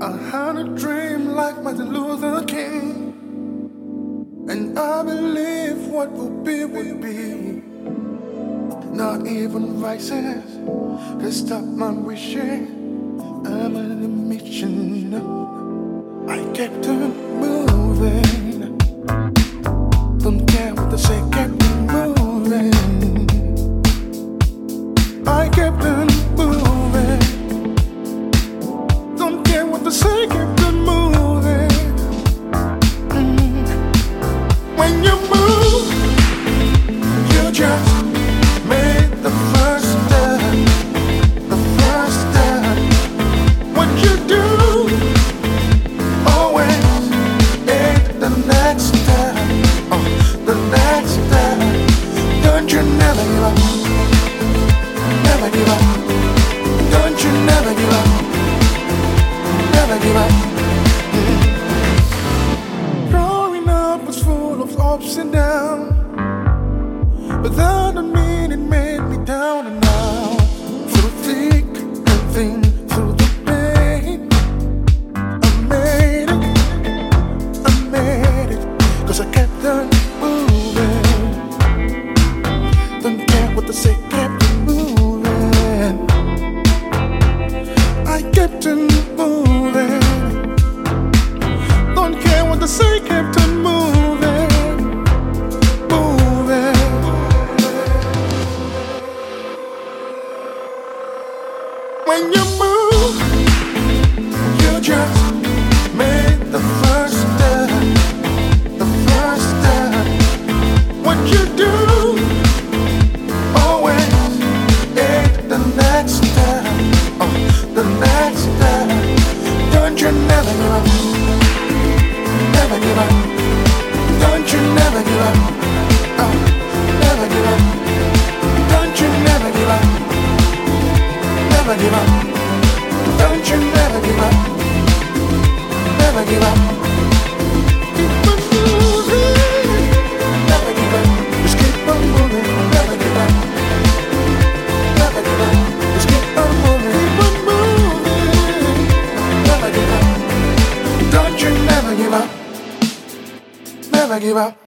I had a dream like Martin Luther King, and I believe what will be will be. Not even vices can stop my wishing. I'm on a mission. I kept on never give up. Never give up. Don't you never give up. Never give up. Mm. Growing up was full of ups and downs. But that don't mean When you move, you just made the first step. The first step. What you do, always take the next step. Oh, the next step. Don't you never give Never give up. Never give up. Never give up.